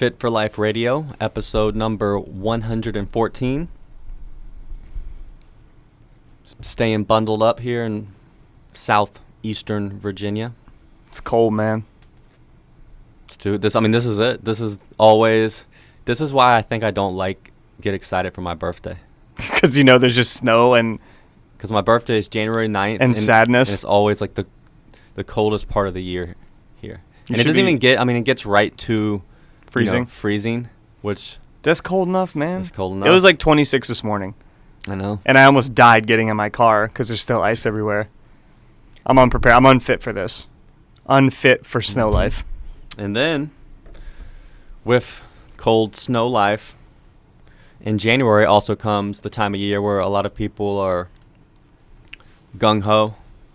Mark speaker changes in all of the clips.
Speaker 1: Fit for Life Radio, episode number 114. Staying bundled up here in southeastern Virginia.
Speaker 2: It's cold, man.
Speaker 1: Let's this. I mean, this is it. This is always. This is why I think I don't like get excited for my birthday
Speaker 2: Because you know there's just snow and
Speaker 1: because my birthday is January 9th
Speaker 2: And sadness.
Speaker 1: and it's always like the the coldest part of the year here,
Speaker 2: You
Speaker 1: and it doesn't even get. I mean, it gets right to you know,
Speaker 2: freezing.
Speaker 1: freezing, which
Speaker 2: That's cold enough, man.
Speaker 1: is cold enough.
Speaker 2: It was like 26 this morning,
Speaker 1: I know.
Speaker 2: and I almost died getting in my car because there's still ice everywhere. I'm unprepared. I'm unfit for this. Unfit for snow
Speaker 1: Mhm.
Speaker 2: life.
Speaker 1: And then, with cold snow life, in January also comes the time of year where a lot of people are gung ho,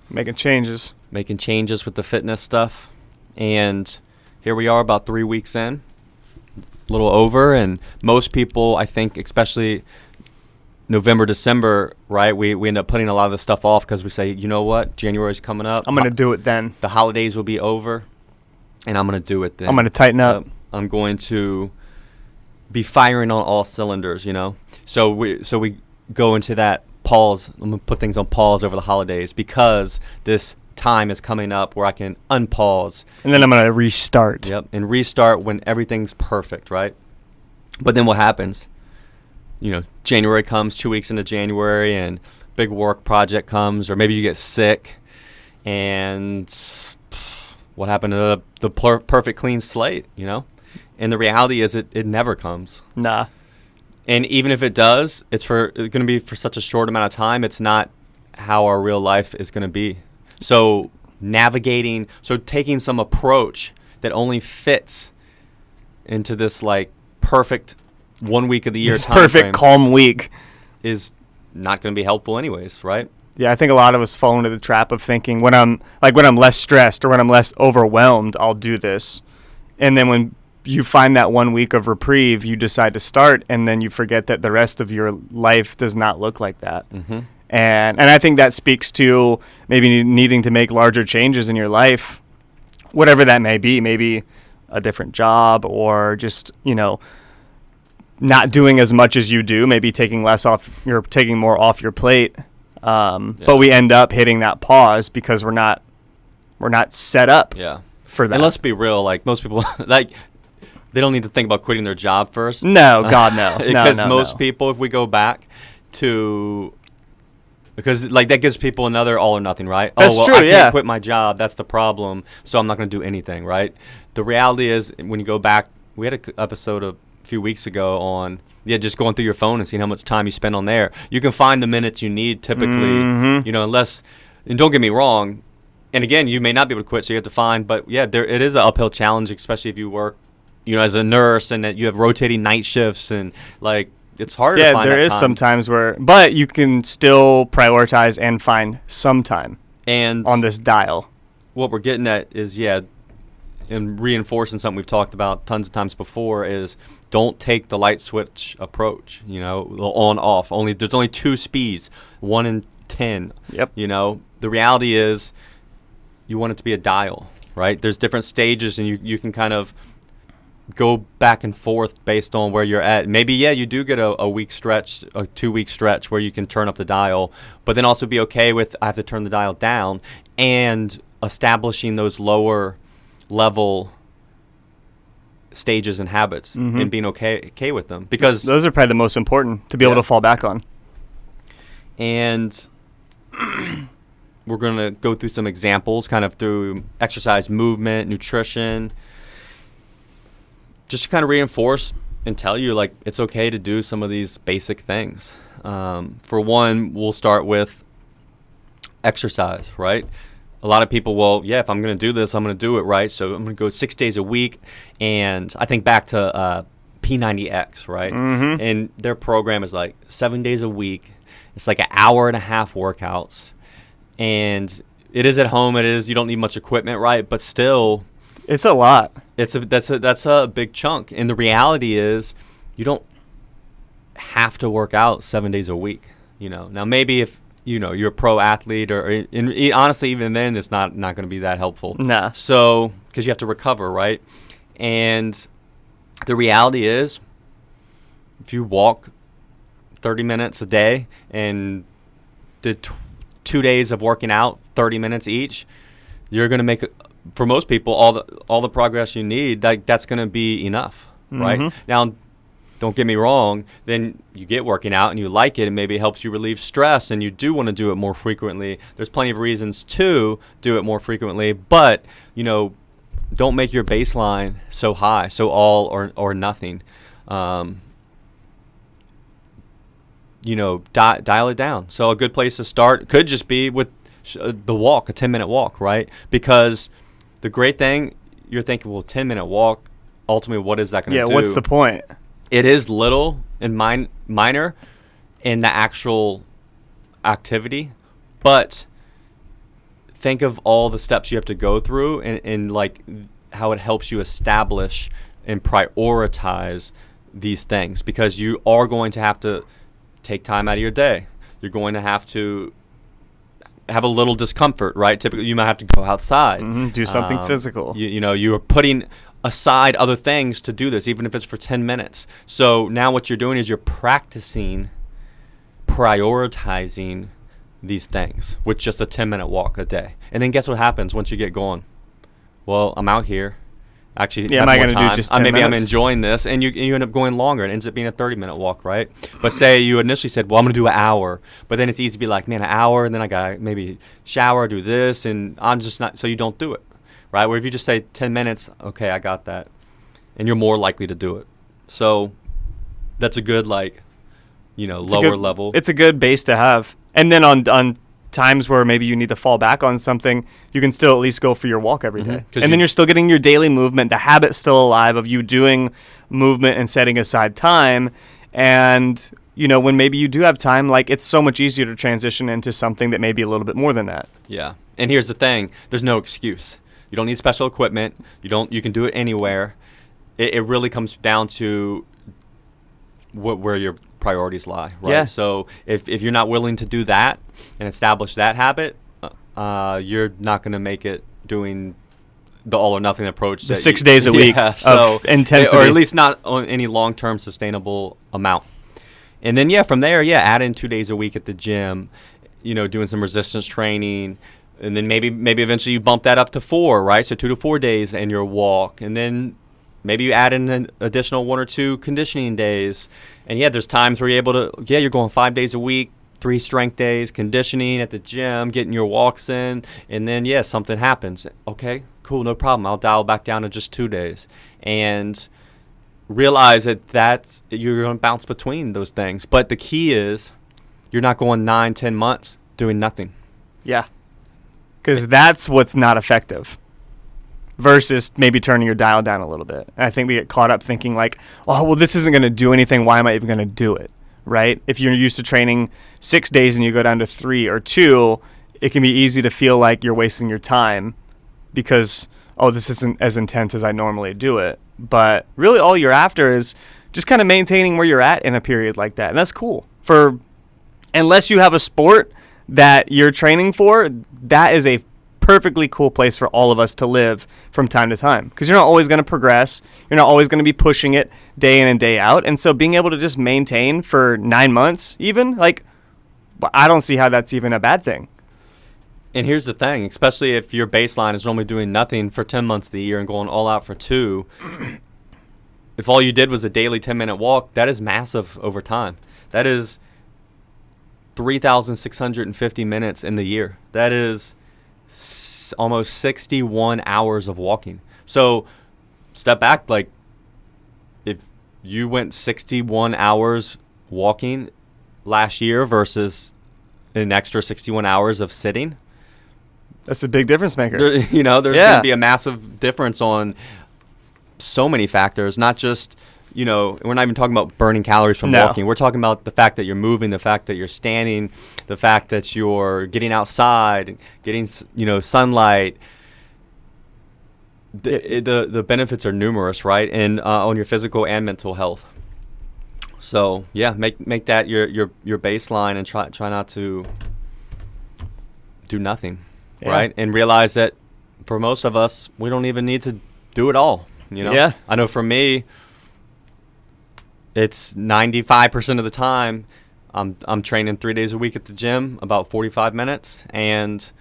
Speaker 2: Making changes.
Speaker 1: making changes with the fitness stuff. And here we are, about three weeks in, little over. And most people, I think, especially November, December, right? We, we end up putting a lot of this stuff off because we say, you know what? January's coming up.
Speaker 2: I'm gonna do it then.
Speaker 1: the holidays will be over, and I'm gonna do it then.
Speaker 2: I'm gonna tighten up.
Speaker 1: Yep. I'm going to be firing on all cylinders, you know. So we so we go into that pause. I'm gonna put things on pause over the holidays because this time is coming up where I can unpause.
Speaker 2: And then I'm gonna restart.
Speaker 1: Yep, and restart when everything's perfect, right? But then what happens? You know, January comes, two weeks into January, and big work project comes, or maybe you get sick, and what happened to the, the per- perfect clean slate? You know, and the reality is, it, it never comes.
Speaker 2: Nah.
Speaker 1: And even if it does, it's for it's going to be for such a short amount of time. It's not how our real life is going to be. So navigating, so taking some approach that only fits into this like perfect one week of the year
Speaker 2: This perfect calm week.
Speaker 1: is not going to be helpful anyways, right?
Speaker 2: Yeah, I think a lot of us fall into the trap of thinking when I'm like when I'm less stressed or when I'm less overwhelmed, I'll do this. And then when you find that one week of reprieve, you decide to start and then you forget that the rest of your life does not look like that.
Speaker 1: Mm-hmm.
Speaker 2: And and I think that speaks to maybe needing to make larger changes in your life, whatever that may be, maybe a different job or just, you know, not doing as much as you do, maybe taking less off you're taking more off your plate. Um,
Speaker 1: Yeah.
Speaker 2: but we end up hitting that pause because we're not we're not set up
Speaker 1: Yeah.
Speaker 2: for that.
Speaker 1: And let's be real, like most people, like they don't need to think about quitting their job first.
Speaker 2: no, God no. no
Speaker 1: because
Speaker 2: no,
Speaker 1: most
Speaker 2: no.
Speaker 1: people, if we go back to, because like that gives people another all or nothing, right?
Speaker 2: That's
Speaker 1: oh, well,
Speaker 2: true,
Speaker 1: I can't
Speaker 2: yeah.
Speaker 1: quit my job. That's the problem. So I'm not going to do anything, right? The reality is, when you go back, we had an episode a few weeks ago on yeah, just going through your phone and seeing how much time you spend on there. You can find the minutes you need typically,
Speaker 2: Mhm.
Speaker 1: you know, unless. And don't get me wrong. And again, you may not be able to quit, so you have to find. But yeah, there it is an uphill challenge, especially if you work, you know, as a nurse and that you have rotating night shifts and like it's hard to
Speaker 2: Yeah,
Speaker 1: find
Speaker 2: there is
Speaker 1: time.
Speaker 2: some times where but you can still prioritize and find some time
Speaker 1: and
Speaker 2: on this dial.
Speaker 1: what we're getting at is yeah and reinforcing something we've talked about tons of times before is don't take the light switch approach you know the on off only there's only two speeds one and ten
Speaker 2: Yep.
Speaker 1: you know the reality is you want it to be a dial right there's different stages and you, you can kind of go back and forth based on where you're at maybe yeah you do get a, a week stretch a two week stretch where you can turn up the dial but then also be okay with i have to turn the dial down and establishing those lower level stages and habits
Speaker 2: Mhm.
Speaker 1: and being okay okay with them because
Speaker 2: Those are probably the most important to be able to fall back on.
Speaker 1: and we're going to go through some examples kind of through exercise movement nutrition just to kind of reinforce and tell you like it's okay to do some of these basic things. Um, for one we'll start with exercise right? A lot of people well yeah if i'm going to do this i'm going to do it right? So i'm going to go six days a week and i think back to uh, p90x right?
Speaker 2: Mhm.
Speaker 1: and their program is like seven days a week. It's like an hour and a half workouts. And it is at home it is you don't need much equipment right? But still
Speaker 2: It's a lot.
Speaker 1: it's a that's a that's a big chunk and the reality is you don't have to work out seven days a week you know now maybe if you know you're a pro athlete or in, in, honestly even then it's not not going to be that helpful
Speaker 2: Nah.
Speaker 1: so because you have to recover right and the reality is, if you walk 30 minutes a day and did t- two days of working out, 30 minutes each, you're going to make, for most people, all the all the progress you need. Like that's going to be enough, right?
Speaker 2: Mhm.
Speaker 1: Now, don't get me wrong. Then you get working out and you like it, and maybe it helps you relieve stress, and you do want to do it more frequently. There's plenty of reasons to do it more frequently, but you know, don't make your baseline so high, so all or or nothing. Um, you know, di- dial it down. So a good place to start could just be with sh- uh, the walk, a 10 minute walk, right? Because the great thing, you're thinking, well, 10 minute walk, ultimately, what is that going to
Speaker 2: Yeah,
Speaker 1: do?
Speaker 2: what's the point?
Speaker 1: it is little and min- minor in the actual activity, but think of all the steps you have to go through and, and like how it helps you establish and prioritize these things because you are going to have to take time out of your day. You're going to have to have a little discomfort, right? Typically, you might have to go outside,
Speaker 2: Mhm, do something physical.
Speaker 1: You, you know, you are putting aside other things to do this, even if it's for 10 minutes. So now what you're doing is you're practicing prioritizing these things with just a 10 minute walk a day. And then guess what happens once you get going? Well, I'm out here. Actually,
Speaker 2: Yeah, am I
Speaker 1: more
Speaker 2: gonna do just
Speaker 1: Uh,
Speaker 2: 10
Speaker 1: maybe I'm enjoying this, and you and you end up going longer. It ends up being a 30 minute walk, right? But say you initially said, "Well, I'm gonna do an hour," but then it's easy to be like, "Man, an hour," and then I got to maybe shower, do this, and I'm just not. So you don't do it, right? Where if you just say 10 minutes, okay, I got that, and you're more likely to do it. So that's a good like, you know,
Speaker 2: It's
Speaker 1: lower
Speaker 2: good-
Speaker 1: level.
Speaker 2: It's a good base to have. And then on on times where maybe you need to fall back on something, you can still at least go for your walk every
Speaker 1: Mhm,
Speaker 2: day. And then
Speaker 1: you-
Speaker 2: you're still getting your daily movement, the habit's still alive of you doing movement and setting aside time. And you know, when maybe you do have time, like it's so much easier to transition into something that may be a little bit more than that.
Speaker 1: Yeah. And here's the thing: there's no excuse. You don't need special equipment. You don't. You can do it anywhere. It, it really comes down to wh- where your priorities lie, right?
Speaker 2: Yeah.
Speaker 1: So if if you're not willing to do that and establish that habit, uh, uh, you're not going to make it doing the all or nothing approach.
Speaker 2: The six
Speaker 1: you-
Speaker 2: days a week
Speaker 1: Yeah.
Speaker 2: of
Speaker 1: So
Speaker 2: intensity.
Speaker 1: or at least not on any long term sustainable amount. And then yeah, from there, yeah, add in two days a week at the gym, you know, doing some resistance training, and then maybe maybe eventually you bump that up to four, right? So two to four days and your walk, and then maybe you add in an additional one or two conditioning days. And yeah, there's times where you're able to yeah, you're going five days a week, three strength days, conditioning at the gym, getting your walks in, and then yeah, something happens. Okay, cool, no problem. I'll dial back down to just two days, and realize that that's you're going to bounce between those things. But the key is you're not going nine, ten months doing nothing.
Speaker 2: Yeah. Because that's what's not effective versus maybe turning your dial down a little bit. And I think we get caught up thinking, like, oh, well, this isn't going to do anything. Why am I even going to do it? Right? If you're used to training six days and you go down to three or two, it can be easy to feel like you're wasting your time because, oh, this isn't as intense as I normally do it. But really, all you're after is just kind of maintaining where you're at in a period like that. And that's cool. For unless you have a sport that you're training for, that is a perfectly cool place for all of us to live from time to time because you're not always going to progress. You're not always going to be pushing it day in and day out. And so being able to just maintain for nine months, even, like, I don't see how that's even a bad thing.
Speaker 1: And here's the thing, especially if your baseline is normally doing nothing for 10 months of the year and going all out for two, if all you did was a daily 10 minute walk, that is massive over time. That is 3,650 minutes in the year. That is s- almost 61 hours of walking. So step back, like, if you went 61 hours walking last year versus an extra 61 hours of sitting,
Speaker 2: That's a big difference maker.
Speaker 1: there, you know, there's
Speaker 2: Yeah.
Speaker 1: going to be a massive difference on so many factors, not just, you know, we're not even talking about burning calories from
Speaker 2: No.
Speaker 1: walking. We're talking about the fact that you're moving, the fact that you're standing, the fact that you're getting outside, getting, you know, sunlight. The, the, the benefits are numerous, right? And uh, on your physical and mental health. So yeah, make make that your your your baseline and try try not to do nothing,
Speaker 2: Yeah.
Speaker 1: right? And realize that for most of us, we don't even need to do it all. You know,
Speaker 2: Yeah.
Speaker 1: I know for me, it's 95% of the time I'm I'm training 3 days a week at the gym, about 45 minutes and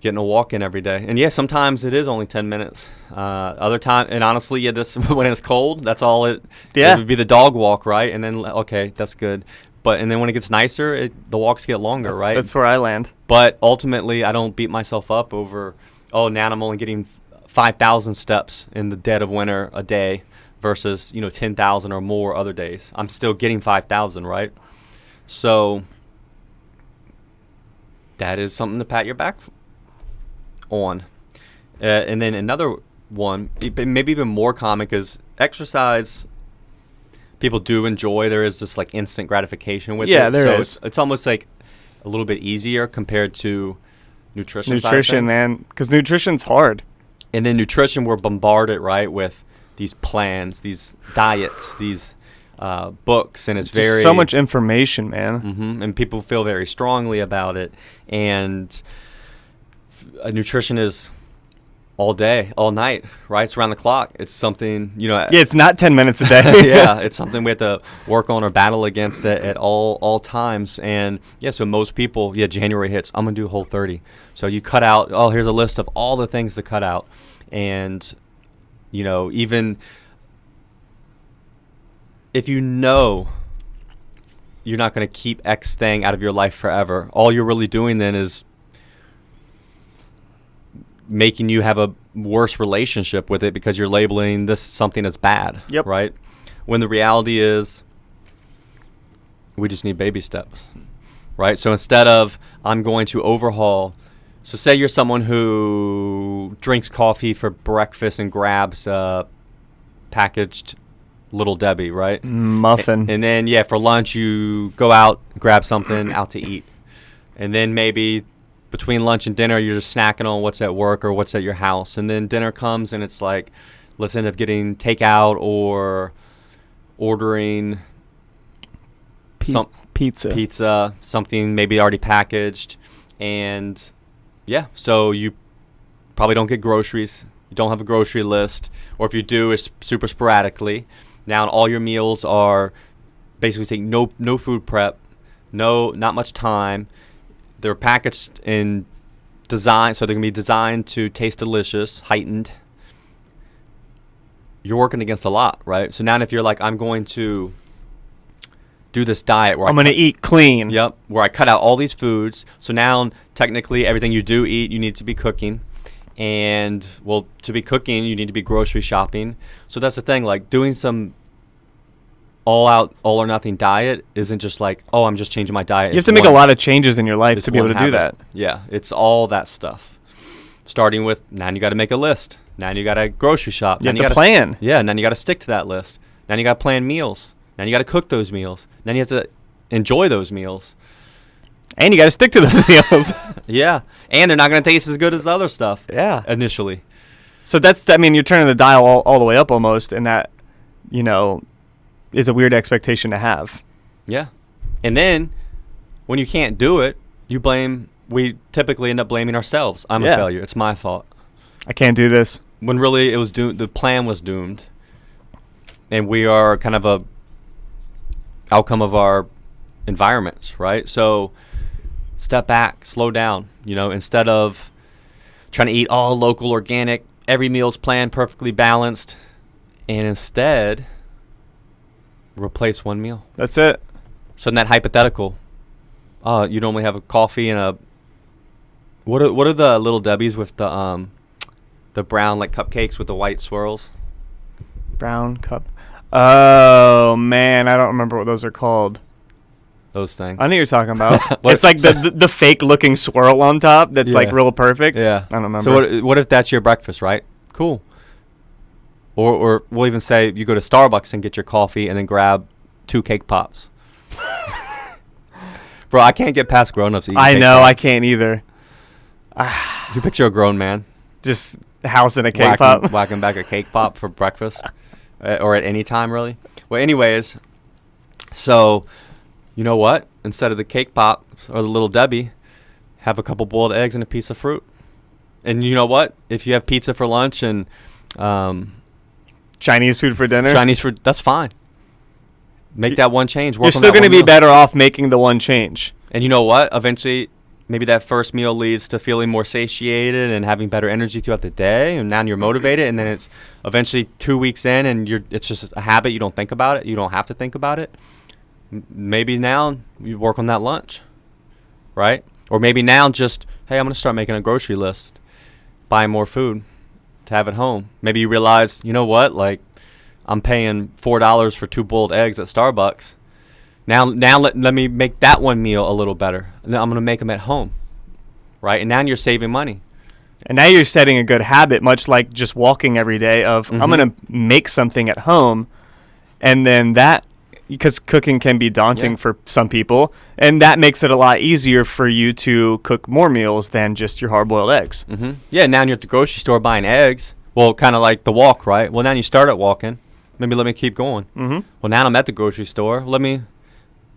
Speaker 1: getting a walk in every day. And yeah, sometimes it is only 10 minutes. Uh, other time and honestly, yeah, this when it's cold, that's all it
Speaker 2: Yeah.
Speaker 1: it would be the dog walk, right? And then okay, that's good. But and then when it gets nicer, it, the walks get longer,
Speaker 2: That's,
Speaker 1: right?
Speaker 2: that's where I land.
Speaker 1: But ultimately, I don't beat myself up over, oh, now I'm only getting 5,000 steps in the dead of winter a day versus, you know, 10,000 or more other days. I'm still getting 5,000, right? So that is something to pat your back on. Uh, and then another one, maybe even more common, is exercise. People do enjoy. There is this like instant gratification with
Speaker 2: Yeah,
Speaker 1: it.
Speaker 2: there
Speaker 1: so
Speaker 2: is.
Speaker 1: It's, it's almost like a little bit easier compared to nutrition.
Speaker 2: Nutrition, man, because nutrition's hard.
Speaker 1: And then nutrition, we're bombarded right with these plans, these diets, these uh, books, and it's
Speaker 2: Just
Speaker 1: very
Speaker 2: so much information, man.
Speaker 1: hmm and people feel very strongly about it. And uh, nutrition is all day, all night, right? It's around the clock. It's something you know.
Speaker 2: Yeah, it's not ten minutes a day.
Speaker 1: yeah, it's something we have to work on or battle against at, at all all times. And yeah, so most people, yeah, January hits, I'm gonna do Whole 30. So you cut out. Oh, here's a list of all the things to cut out, and you know, even if you know you're not going to keep X thing out of your life forever, all you're really doing then is making you have a worse relationship with it because you're labeling this something as bad.
Speaker 2: Yep.
Speaker 1: Right? When the reality is we just need baby steps. Right? So instead of I'm going to overhaul so say you're someone who drinks coffee for breakfast and grabs a packaged little Debbie, right?
Speaker 2: Muffin.
Speaker 1: And then yeah, for lunch you go out, grab something out to eat. And then maybe between lunch and dinner you're just snacking on what's at work or what's at your house. And then dinner comes and it's like let's end up getting takeout or ordering
Speaker 2: Pi-
Speaker 1: some
Speaker 2: pizza.
Speaker 1: pizza, something maybe already packaged, and yeah, so you probably don't get groceries. You don't have a grocery list, or if you do, it's super sporadically. Now, all your meals are basically take no no food prep, no not much time. They're packaged in design, so they're gonna be designed to taste delicious, heightened. You're working against a lot, right? So now, if you're like, I'm going to do this diet where
Speaker 2: I'm gonna eat clean.
Speaker 1: Yep, where I cut out all these foods. So now, technically, everything you do eat, you need to be cooking. And, well, to be cooking, you need to be grocery shopping. So that's the thing, like, doing some all out, all or nothing diet isn't just like, oh, I'm just changing my diet.
Speaker 2: You have to make a lot of changes in your life to be able to do that.
Speaker 1: Yeah, it's all that stuff. Starting with, now you got to make a list. Now you got to grocery shop.
Speaker 2: You
Speaker 1: now
Speaker 2: have to
Speaker 1: gotta
Speaker 2: plan.
Speaker 1: yeah, and then you got to stick to that list. Now you got to plan meals. Now you got to cook those meals. Then you have to enjoy those meals.
Speaker 2: And you got to stick to those meals.
Speaker 1: Yeah, and they're not going to taste as good as the other stuff.
Speaker 2: Yeah.
Speaker 1: initially.
Speaker 2: So that's I mean you're turning the dial all, all the way up almost, and that you know is a weird expectation to have.
Speaker 1: Yeah, and then when you can't do it, you blame. We typically end up blaming ourselves. I'm
Speaker 2: Yeah.
Speaker 1: a failure. It's my fault.
Speaker 2: I can't do this.
Speaker 1: When really it was doomed. The plan was doomed, and we are kind of a outcome of our environments, right? So step back, slow down. You know, instead of trying to eat all local, organic, every meal's planned, perfectly balanced, and instead replace one meal.
Speaker 2: That's it.
Speaker 1: So in that hypothetical, uh, you normally have a coffee and a what are what are the little debbies with the um the brown like cupcakes with the white swirls?
Speaker 2: Brown cup. Oh man, I don't remember what those are called.
Speaker 1: Those things.
Speaker 2: I know you're talking about. It's like the, the the fake looking swirl on top that's like real perfect.
Speaker 1: Yeah.
Speaker 2: I don't remember.
Speaker 1: So what what if that's your breakfast, right? Cool. Or or we'll even say you go to Starbucks and get your coffee and then grab two cake pops. Bro, I can't get past grown-ups eating.
Speaker 2: I know I can't either.
Speaker 1: You picture a grown man
Speaker 2: Just housing a cake
Speaker 1: whacking,
Speaker 2: pop.
Speaker 1: whacking back a cake pop for breakfast, uh, or at any time really. Well, anyways, so you know what? Instead of the cake pop or the little Debbie, have a couple boiled eggs and a piece of fruit. And you know what? If you have pizza for lunch and um,
Speaker 2: Chinese food for dinner.
Speaker 1: Chinese food, that's fine. Make that one change. Work
Speaker 2: You're
Speaker 1: on
Speaker 2: still going to be
Speaker 1: meal.
Speaker 2: better off making the one change.
Speaker 1: And you know what? Eventually, maybe that first meal leads to feeling more satiated and having better energy throughout the day. And now you're motivated. And then it's eventually two weeks in, and you're it's just a habit. You don't think about it. You don't have to think about it. Maybe now you work on that lunch, right? Or maybe now just hey, I'm gonna start making a grocery list, buy more food to have at home. Maybe you realize, you know what, like I'm paying four dollars for two boiled eggs at Starbucks. Now, now let, let me make that one meal a little better. And then I'm gonna make them at home, right? And now you're saving money.
Speaker 2: And now you're setting a good habit, much like just walking every day. Of I'm
Speaker 1: Mhm.
Speaker 2: gonna make something at home, and then that because cooking can be daunting
Speaker 1: Yeah.
Speaker 2: for some people, and that makes it a lot easier for you to cook more meals than just your hard-boiled eggs.
Speaker 1: hmm Yeah, now you're at the grocery store buying eggs. Well, kind of like the walk, right? Well, now you start at walking. Maybe let me keep going.
Speaker 2: Mm-hmm.
Speaker 1: Well, now I'm at the grocery store. Let me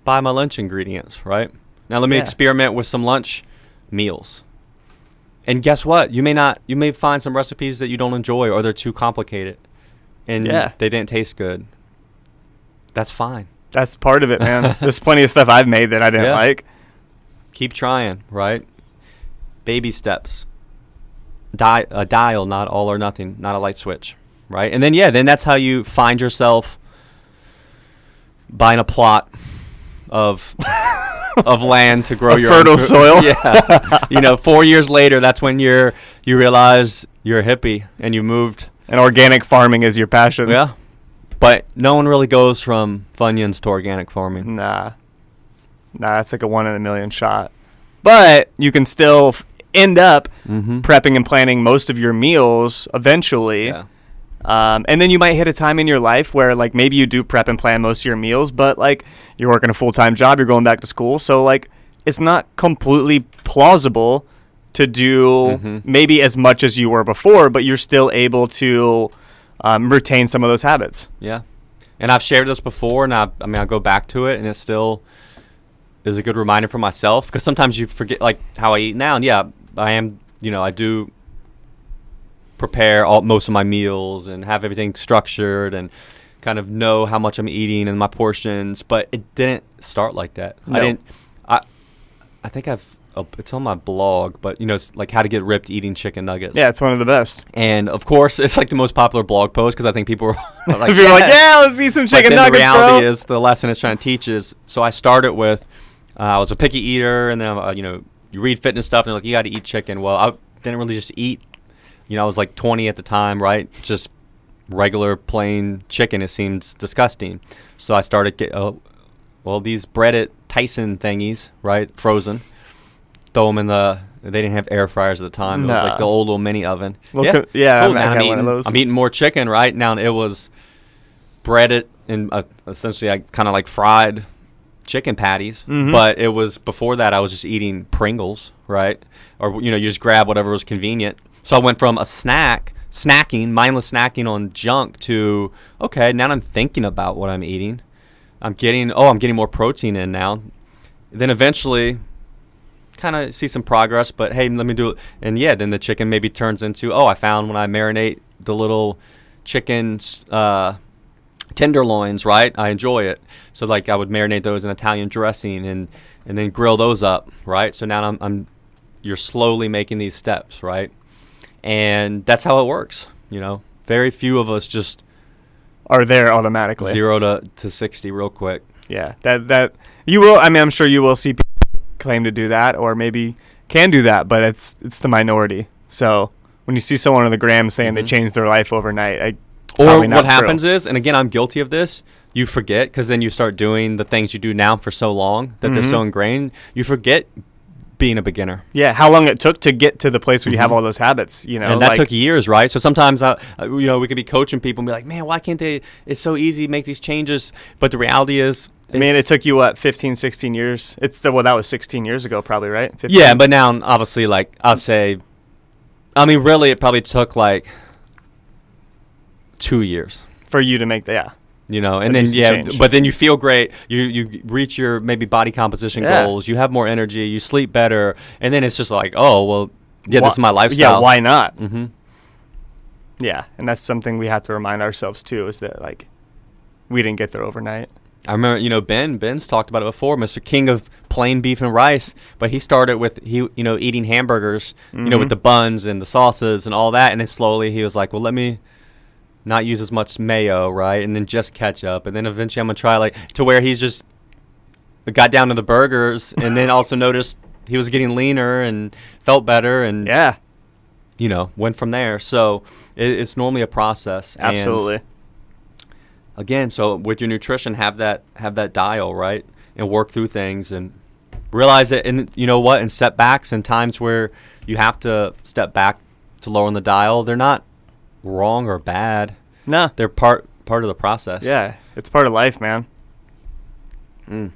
Speaker 1: buy my lunch ingredients, right? Now let me
Speaker 2: Yeah.
Speaker 1: experiment with some lunch meals. And guess what? You may not you may find some recipes that you don't enjoy or they're too complicated and
Speaker 2: Yeah.
Speaker 1: they didn't taste good. That's fine.
Speaker 2: That's part of it, man. There's plenty of stuff I've made that I didn't
Speaker 1: Yeah.
Speaker 2: like.
Speaker 1: Keep trying, right? Baby steps. Di- a dial, not all or nothing, not a light switch, right? And then yeah, then that's how you find yourself buying a plot of of land to grow
Speaker 2: A
Speaker 1: your
Speaker 2: fertile
Speaker 1: own
Speaker 2: soil.
Speaker 1: Yeah, you know, four years later, that's when you're you realize you're a hippie and you moved.
Speaker 2: And organic farming is your passion.
Speaker 1: Yeah, but no one really goes from Funyuns to organic farming.
Speaker 2: Nah. Nah, that's like a one in a million shot. But you can still f- end up
Speaker 1: Mm-hmm.
Speaker 2: prepping and planning most of your meals eventually.
Speaker 1: Yeah.
Speaker 2: Um, and then you might hit a time in your life where like maybe you do prep and plan most of your meals, but like you're working a full time job, you're going back to school, so like it's not completely plausible to do
Speaker 1: Mhm.
Speaker 2: maybe as much as you were before, but you're still able to um, retain some of those habits.
Speaker 1: Yeah, and I've shared this before, and I, I mean, I go back to it, and it still is a good reminder for myself because sometimes you forget like how I eat now, and yeah, I am, you know, I do prepare all most of my meals and have everything structured and kind of know how much I'm eating and my portions, but it didn't start like that.
Speaker 2: No.
Speaker 1: I didn't. I I think I've. Oh, It's on my blog, but you know, it's like how to get ripped eating chicken nuggets.
Speaker 2: Yeah, it's one of the best.
Speaker 1: And of course, it's like the most popular blog post because I think people are like,
Speaker 2: If you're like, yeah, let's eat some
Speaker 1: but
Speaker 2: chicken
Speaker 1: then
Speaker 2: nuggets,
Speaker 1: the reality
Speaker 2: bro.
Speaker 1: is the lesson it's trying to teach is so I started with uh, I was a picky eater and then uh, you know you read fitness stuff and like you got to eat chicken. Well, I didn't really just eat. You know, I was like 20 at the time, right? Just regular plain chicken. It seemed disgusting. So I started get uh, well these breaded Tyson thingies, right? Frozen. Throw them in the. They didn't have air fryers at the time. It was like the old little mini oven.
Speaker 2: Well,
Speaker 1: yeah,
Speaker 2: co- yeah,
Speaker 1: Cool.
Speaker 2: I
Speaker 1: Now
Speaker 2: had
Speaker 1: I'm
Speaker 2: one of
Speaker 1: eating,
Speaker 2: those.
Speaker 1: I'm eating more chicken, right? Now it was breaded and uh, essentially I kind of like fried chicken patties,
Speaker 2: Mhm.
Speaker 1: but it was before that I was just eating Pringles, right? Or you know, you just grab whatever was convenient. So I went from a snack, snacking, mindless snacking on junk to okay, now I'm thinking about what I'm eating. I'm getting oh, I'm getting more protein in now. Then eventually kind of see some progress, but hey, let me do it. And yeah, then the chicken maybe turns into oh, I found when I marinate the little chicken uh, tenderloins, right? I enjoy it. So like I would marinate those in Italian dressing and and then grill those up, right? So now I'm, I'm you're slowly making these steps, right? And that's how it works, you know. Very few of us just
Speaker 2: Are there automatically.
Speaker 1: zero to, to sixty real quick.
Speaker 2: Yeah, that that you will. I mean, I'm sure you will see people claim to do that, or maybe can do that, but it's it's the minority. So when you see someone on the gram saying they
Speaker 1: Mhm.
Speaker 2: changed their life overnight, I,
Speaker 1: Or what happens is, and again, I'm guilty of this. You forget because then you start doing the things you do now for so long that they're so
Speaker 2: Mhm.
Speaker 1: ingrained. You forget being a beginner.
Speaker 2: yeah, how long it took to get to the place where you have
Speaker 1: Mhm.
Speaker 2: all those habits, you know,
Speaker 1: and that
Speaker 2: like-
Speaker 1: took years, right? So sometimes, I, uh, you know, we could be coaching people and be like, "Man, why can't they? It's so easy to make these changes." But the reality is,
Speaker 2: I mean, it took you what 15, 16 years. It's the, well, that was 16 years ago, probably, right? 15?
Speaker 1: yeah. But now, obviously, like I'll say, I mean, really, it probably took like two years.
Speaker 2: for you to make the yeah.
Speaker 1: You know, and then yeah,
Speaker 2: change.
Speaker 1: but then you feel great. You you reach your maybe body composition
Speaker 2: Yeah.
Speaker 1: goals. You have more energy. You sleep better, and then it's just like, oh well, yeah,
Speaker 2: Why-
Speaker 1: this is my lifestyle.
Speaker 2: Yeah, why not?
Speaker 1: Mm-hmm.
Speaker 2: Yeah, and that's something we have to remind ourselves too is that like we didn't get there overnight.
Speaker 1: I remember, you know, Ben. Ben's talked about it before, Mr. King of plain beef and rice. But he started with he, you know, eating hamburgers, you know, with
Speaker 2: Mhm.
Speaker 1: the buns and the sauces and all that, and then slowly he was like, well, let me not use as much mayo, right, and then just ketchup, and then eventually I'm gonna try like to where he's just got down to the burgers, and then also noticed he was getting leaner and felt better, and
Speaker 2: Yeah,
Speaker 1: you know, went from there. So it, it's normally a process. and
Speaker 2: absolutely.
Speaker 1: Again, so with your nutrition, have that have that dial right, and work through things, and realize that. And you know what? In setbacks and times where you have to step back to lower on the dial, they're not wrong or bad.
Speaker 2: Nah.
Speaker 1: They're part part of the process.
Speaker 2: Yeah, it's part of life, man. Mm.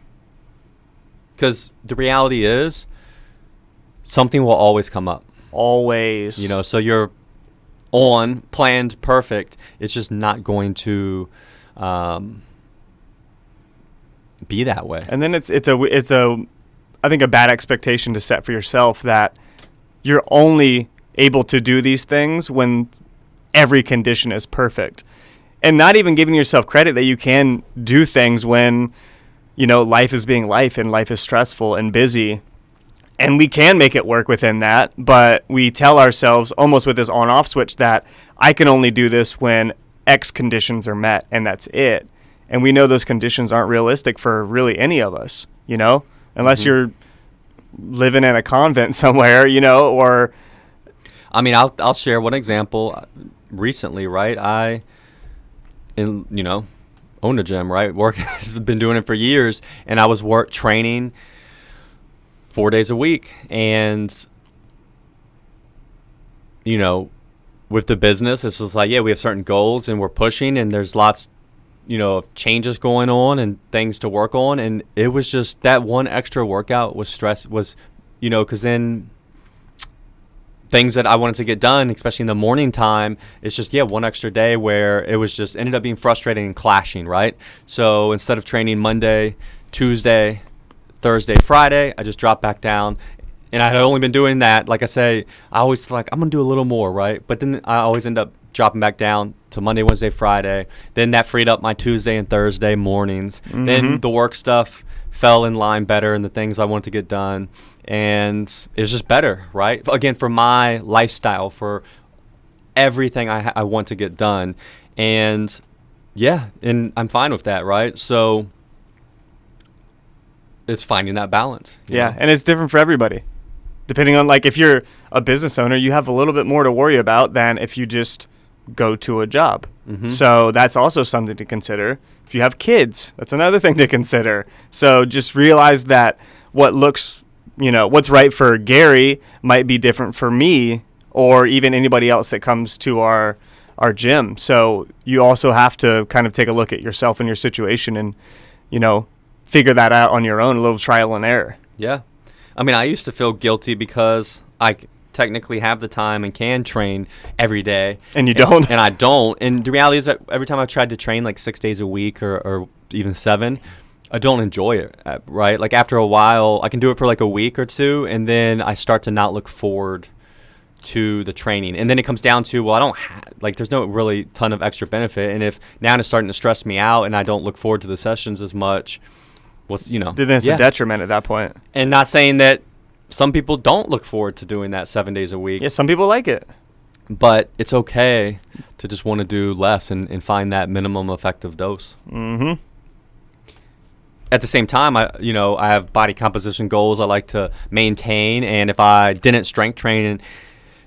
Speaker 1: Because the reality is, something will always come up.
Speaker 2: Always.
Speaker 1: You know, so you're on planned perfect. It's just not going to um, be that way.
Speaker 2: And then it's it's a it's a I think a bad expectation to set for yourself that you're only able to do these things when every condition is perfect. And not even giving yourself credit that you can do things when you know life is being life and life is stressful and busy. And we can make it work within that, but we tell ourselves almost with this on off switch that I can only do this when X conditions are met and that's it. And we know those conditions aren't realistic for really any of us, you know, unless
Speaker 1: Mhm.
Speaker 2: you're living in a convent somewhere, you know, or
Speaker 1: I mean, I'll I'll share one example. Recently, right? I, in you know, own a gym, right? Work has been doing it for years, and I was work training four days a week, and you know, with the business, it's just like yeah, we have certain goals and we're pushing, and there's lots, you know, of changes going on and things to work on, and it was just that one extra workout was stress was, you know, because then things that I wanted to get done, especially in the morning time, it's just yeah, one extra day where it was just ended up being frustrating and clashing, right? So instead of training Monday, Tuesday, Thursday, Friday, I just dropped back down. And I had only been doing that, like I say, I always like I'm gonna do a little more, right? But then I always end up dropping back down to Monday, Wednesday, Friday. Then that freed up my Tuesday and Thursday mornings. Then
Speaker 2: Mhm.
Speaker 1: the work stuff fell in line better and the things I wanted to get done. And it's just better, right? Again, for my lifestyle, for everything I, ha- I want to get done. And yeah, and I'm fine with that, right? So it's finding that balance.
Speaker 2: yeah,
Speaker 1: know?
Speaker 2: and it's different for everybody. Depending on like if you're a business owner, you have a little bit more to worry about than if you just go to a job.
Speaker 1: Mhm.
Speaker 2: So that's also something to consider. If you have kids, that's another thing to consider. So just realize that what looks, you know, what's right for Gary might be different for me or even anybody else that comes to our our gym. So you also have to kind of take a look at yourself and your situation and, you know, figure that out on your own, a little trial and error.
Speaker 1: Yeah. I mean, I used to feel guilty because I technically have the time and can train every day.
Speaker 2: And you don't.
Speaker 1: And I don't. And the reality is that every time I've tried to train like six days a week or, or even seven, I don't enjoy it, uh, right? Like after a while, I can do it for like a week or two, and then I start to not look forward to the training. And then it comes down to, well, I don't ha- like, there's no really ton of extra benefit. And if now it's starting to stress me out and I don't look forward to the sessions as much, what's, you know.
Speaker 2: Then it's
Speaker 1: yeah
Speaker 2: a detriment at that
Speaker 1: and not saying that some people don't look forward to doing that seven days a week
Speaker 2: Yeah, some people like it.
Speaker 1: but it's okay to just want to do less and, and find that minimum effective dose
Speaker 2: Mm-hmm.
Speaker 1: at the same time i you know i have body composition goals i like to maintain and if i didn't strength train and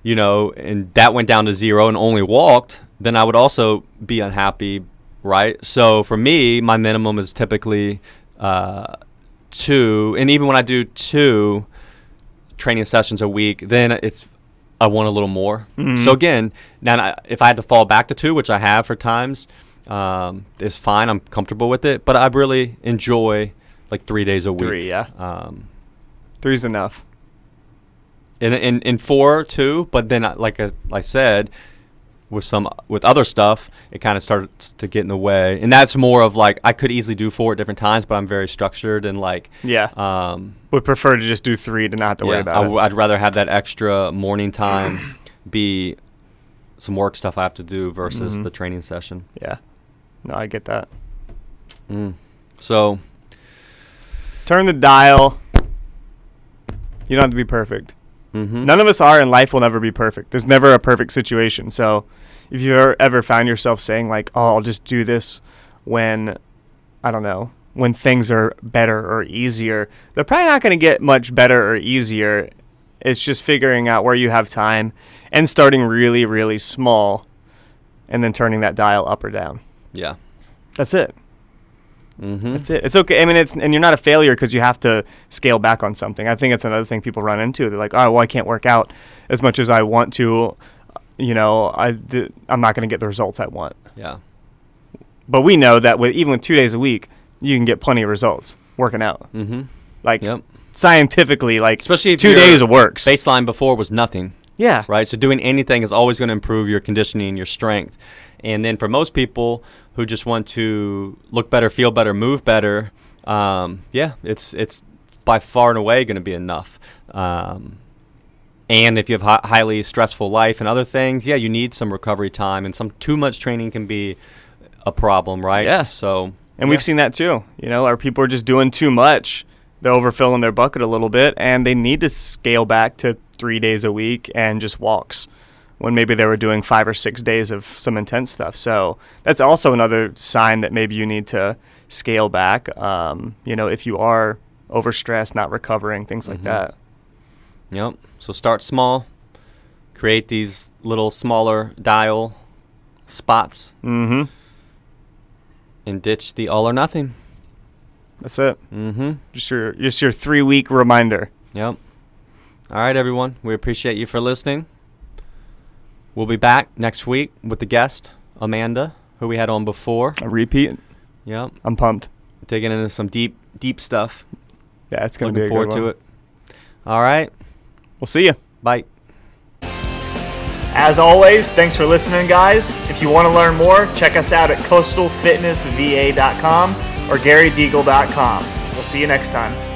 Speaker 1: you know and that went down to zero and only walked then i would also be unhappy right so for me my minimum is typically uh, two and even when i do two training sessions a week then it's i want a little more
Speaker 2: Mhm.
Speaker 1: so again now if i had to fall back to two which i have for times um, is fine i'm comfortable with it but i really enjoy like three days a week
Speaker 2: Three, yeah.
Speaker 1: um,
Speaker 2: Three's enough.
Speaker 1: in, in in four too but then I- like I, I said with some with other stuff it kind of started to get in the way and that's more of like i could easily do four at different times but i'm very structured and like
Speaker 2: Yeah.
Speaker 1: um
Speaker 2: Would prefer to just do three to not have to worry
Speaker 1: yeah, I
Speaker 2: about
Speaker 1: w-
Speaker 2: it.
Speaker 1: i'd rather have that extra morning time be some work stuff i have to do versus
Speaker 2: Mhm.
Speaker 1: the training session
Speaker 2: Yeah. No, I get that.
Speaker 1: mm. So
Speaker 2: Turn the dial. You don't have to be perfect.
Speaker 1: Mhm.
Speaker 2: None of us are, and life will never be perfect. There's never a perfect situation. So, if you ever, ever found yourself saying like, "Oh, I'll just do this when, I don't know, when things are better or easier," they're probably not going to get much better or easier. It's just figuring out where you have time and starting really, really small, and then turning that dial up or down.
Speaker 1: yeah.
Speaker 2: That's it.
Speaker 1: Mhm.
Speaker 2: That's it. It's okay. I mean, it's and you're not a failure because you have to scale back on something. I think it's another thing people run into. They're like, oh, well, I can't work out as much as I want to. You know, I th- I'm not going to get the results I want.
Speaker 1: Yeah.
Speaker 2: But we know that with even with two days a week, you can get plenty of results working out.
Speaker 1: Mhm.
Speaker 2: Like
Speaker 1: Yep.
Speaker 2: scientifically, like
Speaker 1: Especially
Speaker 2: two days works.
Speaker 1: Baseline before was nothing.
Speaker 2: yeah.
Speaker 1: right? So doing anything is always going to improve your conditioning and your strength. And then for most people who just want to look better, feel better, move better, um, yeah, it's it's by far and away going to be enough. Um, and if you have hi- highly stressful life and other things, yeah, you need some recovery time, and some too much training can be a problem, right?
Speaker 2: Yeah.
Speaker 1: So
Speaker 2: And
Speaker 1: yeah.
Speaker 2: we've seen that too. You know, our people are just doing too much. They're overfilling their bucket a little bit, and they need to scale back to three days a week and just walks when maybe they were doing five or six days of some intense stuff. So that's also another sign that maybe you need to scale back. Um, you know, if you are overstressed, not recovering, things like
Speaker 1: Mhm.
Speaker 2: that.
Speaker 1: Yep. So start small. Create these little smaller dial spots
Speaker 2: Mm-hmm.
Speaker 1: and ditch the all or nothing.
Speaker 2: That's it.
Speaker 1: Mm-hmm.
Speaker 2: Just your just your three week reminder.
Speaker 1: Yep. All right, everyone. We appreciate you for listening. We'll be back next week with the guest, Amanda, who we had on before.
Speaker 2: A repeat.
Speaker 1: Yep.
Speaker 2: I'm pumped.
Speaker 1: Digging into some deep, deep stuff.
Speaker 2: Yeah, it's gonna be a
Speaker 1: forward to it. All right.
Speaker 2: We'll see you.
Speaker 1: Bye.
Speaker 3: As always, thanks for listening, guys. If you want to learn more, check us out at coastalfitnessva.com or garydeagle.com. We'll see you next time.